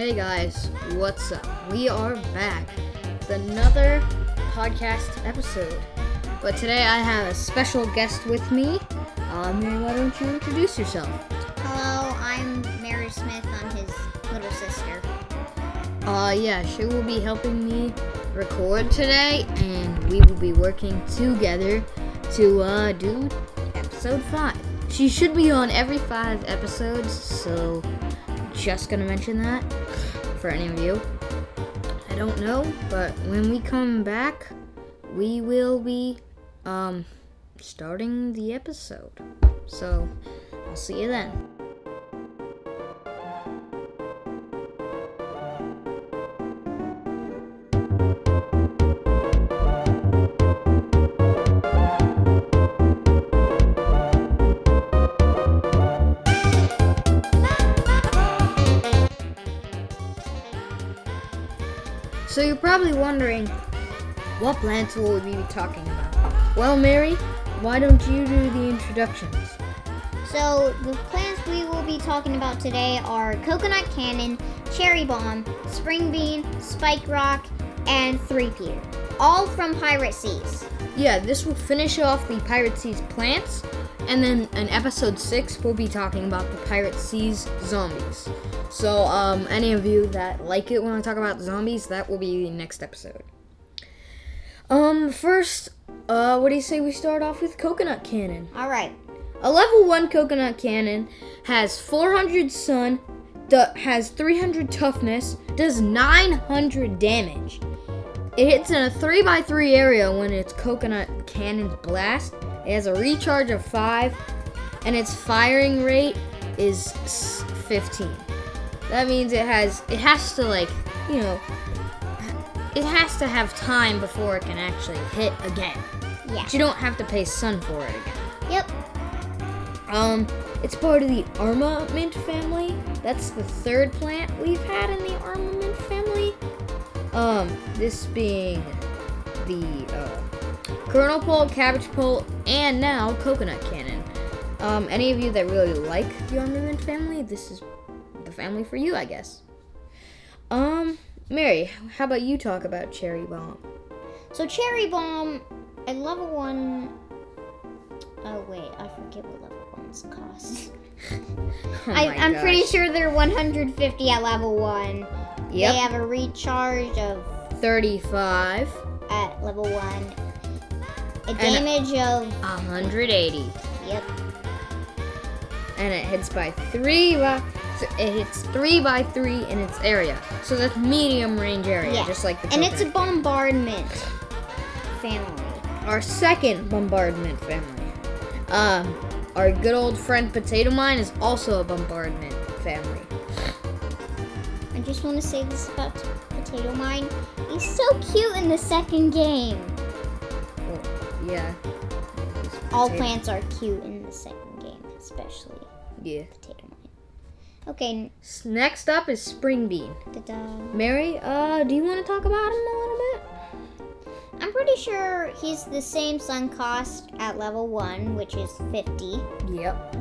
Hey guys, what's up? We are back with another podcast episode. But today I have a special guest with me. Uh, Mary, why don't you introduce yourself? Hello, I'm Mary Smith. I'm his little sister. Uh, yeah, she will be helping me record today, and we will be working together to uh, do episode 5. She should be on every 5 episodes, so just gonna mention that for any of you. I don't know, but when we come back, we will be um starting the episode. So, I'll see you then. So you're probably wondering, what plants will we be talking about? Well, Mary, why don't you do the introductions? So, the plants we will be talking about today are coconut cannon, cherry bomb, spring bean, Spikerock, and Threepeater. All from Pirate Seas. Yeah, this will finish off the Pirate Seas plants, and then in episode six we'll be talking about the Pirate Seas zombies. So, um, any of you that like it when I talk about zombies, that will be the next episode. Um, first, uh, what do you say we start off with coconut cannon? Alright, A level 1 coconut cannon has 400 sun, has 300 toughness, does 900 damage. It hits in a 3x3 area when its coconut cannons blast. It has a recharge of 5, and its firing rate is 15. That means it has it has to like, you know, it has to have time before it can actually hit again. yeah. But you don't have to pay sun for it again. Yep. Um, it's part of the armament family. That's the third plant we've had in the armament family. Um, this being the uh, Kernel-pult, cabbage pole, and now coconut cannon. Um, any of you that really like the armament family, this is the family for you, I guess. Um, Mary, how about you talk about cherry bomb? So, cherry bomb at level 1. Oh, wait, I forget what level 1's cost. Oh I, I'm pretty sure they're 150 at level 1. Yep. They have a recharge of 35, at level 1. A damage of. 180. Yep. and it hits by three by it hits three by three in its area. So that's medium range area, Yeah. just like the And it's a bombardment family. our second bombardment family. Um, our good old friend Potato Mine is also a bombardment family. I just want to say this about Potato Mine. He's so cute in the second game. Well, yeah. All plants are cute in the second game, especially Yeah. Potato Mine. Okay, S- Next up is Spring Bean. ta-da. Mary, uh, do you want to talk about him a little bit? I'm pretty sure he's the same sun cost at level 1, which is 50. Yep.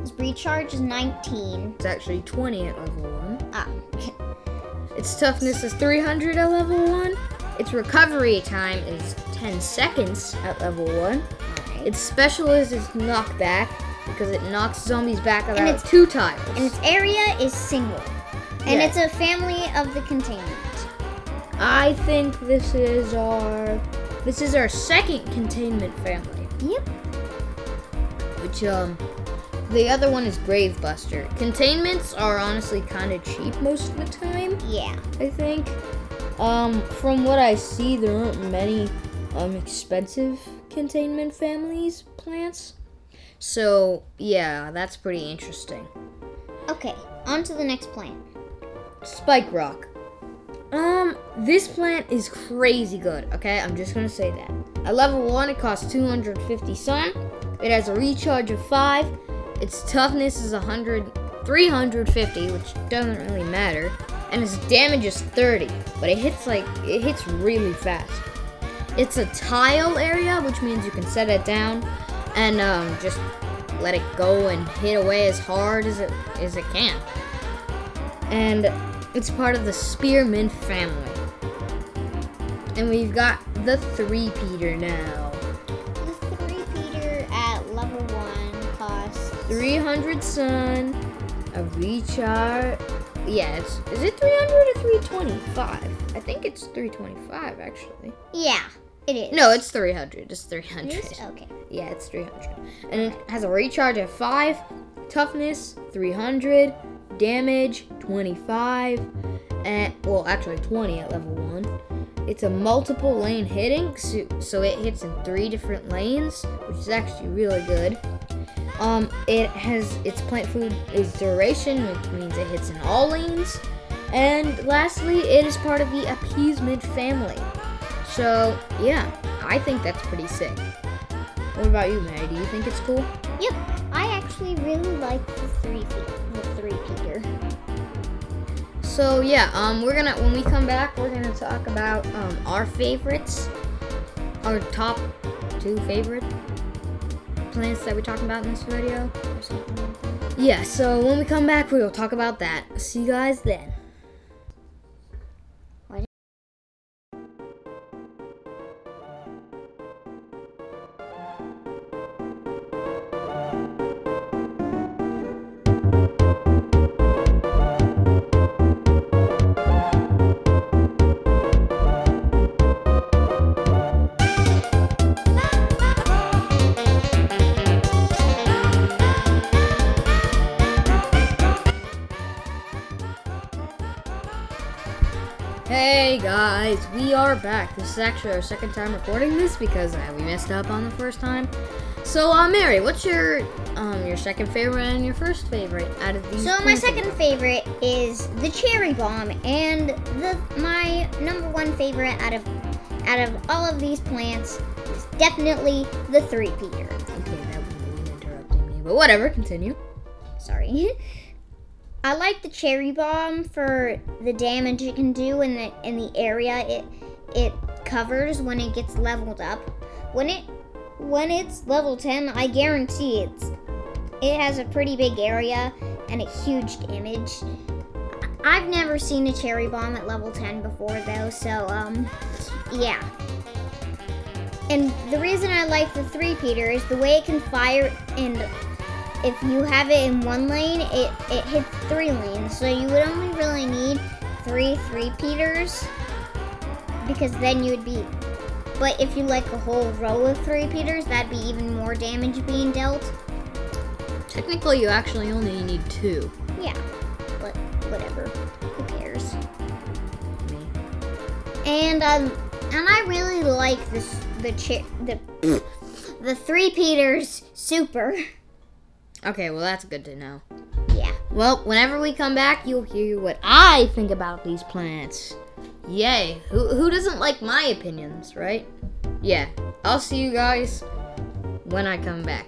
His recharge is 19. It's actually 20 at level one. Ah, Its toughness is 300 at level 1. Its recovery time is 10 seconds at level 1. alright. Its special is its knockback because it knocks zombies back about it's- two tiles. And its area is single. And Yeah. it's a family of the containment. I think this is our this is our second containment family, Yep. which um the other one is Grave Buster. Containments are honestly kind of cheap most of the time. Yeah. I think. Um, from what I see, there aren't many um expensive containment families plants. So yeah, that's pretty interesting. Okay, on to the next plant. Spikerock. Um, this plant is crazy good. Okay, I'm just gonna say that. At level one, it costs 250 sun. It has a recharge of five. Its toughness is 100, 350, which doesn't really matter. And its damage is 30, but it hits like it hits really fast. It's a tile area, which means you can set it down and um, just let it go and hit away as hard as it as it can. And It's part of the spearmint family. And we've got the Threepeater now. The three Peter at level one costs 300 sun, a recharge. Yeah, is it 300 or 325? I think it's 325 actually. Yeah, it is. No, it's 300. It's 300. It is? Okay. Yeah, it's 300. And it has a recharge of 5, toughness 300, damage 25, and well, actually 20 at level 1. It's a multiple lane hitting, so, so it hits in three different lanes, which is actually really good. Um, it has its plant food is duration, which means it hits in all lanes. And lastly, it is part of the appeasement family. So yeah, I think that's pretty sick. What about you, Mary? Do you think it's cool? Yep. I actually really like the three the three Peter. So yeah, um, we're gonna when we come back, we're gonna talk about um our favorites, our top two favorite plants that we're talking about in this video. Or something like that. Yeah, so when we come back, we will talk about that. See you guys then. Guys, we are back. This is actually our second time recording this because uh, we messed up on the first time. So, uh, Mary, what's your um your second favorite and your first favorite out of these? So my second favorite is the cherry bomb, and the my number one favorite out of out of all of these plants is definitely the three Peter. Okay, that was interrupting me, but whatever. Continue. Sorry. I like the cherry bomb for the damage it can do in the in the area it it covers when it gets leveled up. When it when it's level 10, I guarantee it's it has a pretty big area and a huge damage. I've never seen a cherry bomb at level 10 before though, so um yeah. And the reason I like the Threepeater is the way it can fire and if you have it in one lane, it, it hits three lanes. So you would only really need three Threepeaters because then you would be. But if you like a whole row of Threepeaters, that'd be even more damage being dealt. Technically, you actually only need two. Yeah, but whatever. Who cares? Me. And um, and I really like this the chi- the the three Peters super. Okay, well that's good to know. Yeah. Well, whenever we come back, you'll hear what I think about these plants. Yay! Who who doesn't like my opinions, right? Yeah. I'll see you guys when I come back.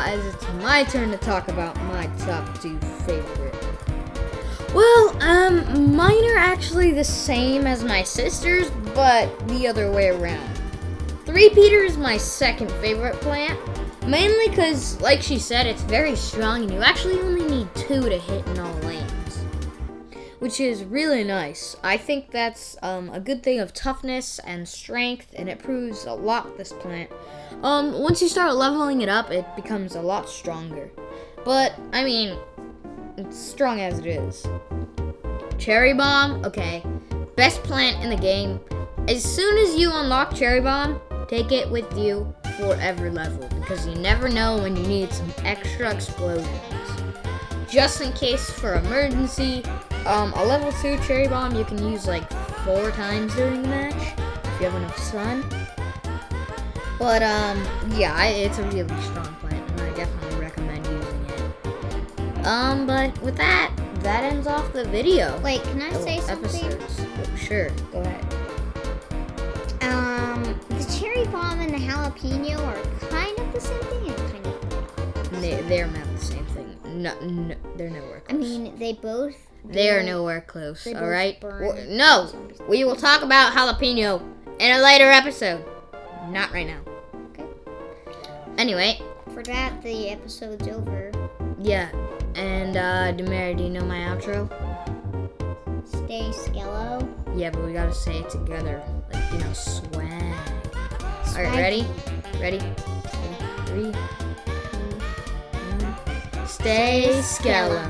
Guys, it's my turn to talk about my top two favorite. Well, um, mine are actually the same as my sister's, but the other way around. Threepeater is my second favorite plant, mainly because, like she said, it's very strong and you actually only need two to hit in all which is really nice. I think that's um, a good thing of toughness and strength, and it proves a lot this plant. Um, once you start leveling it up, it becomes a lot stronger. But I mean, it's strong as it is. Cherry Bomb, okay. Best plant in the game. As soon as you unlock Cherry Bomb, take it with you for every level because you never know when you need some extra explosions. Just in case for emergency, um, a level 2 Cherry Bomb you can use like four times during the match if you have enough sun. But um, yeah, I, it's a really strong plant, and I definitely recommend using it. Um, but with that, that ends off the video. Wait, can I Oh, say something? episodes. Oh, sure, go ahead. Um, the cherry bomb and the jalapeno are kind of the same thing and kind of They, they're not the same thing. No, no they're nowhere close. I mean, they both. They are nowhere close. All right. All both right. burn W- No, we will talk about jalapeno in a later episode. Not right now. Okay. Anyway, For that, the episode's over. yeah. And uh, Demary, do you know my outro? Stay skello. Yeah, but we gotta say it together, like you know, swag. All right, Swag. ready? Ready? Three, two, one. Stay skella.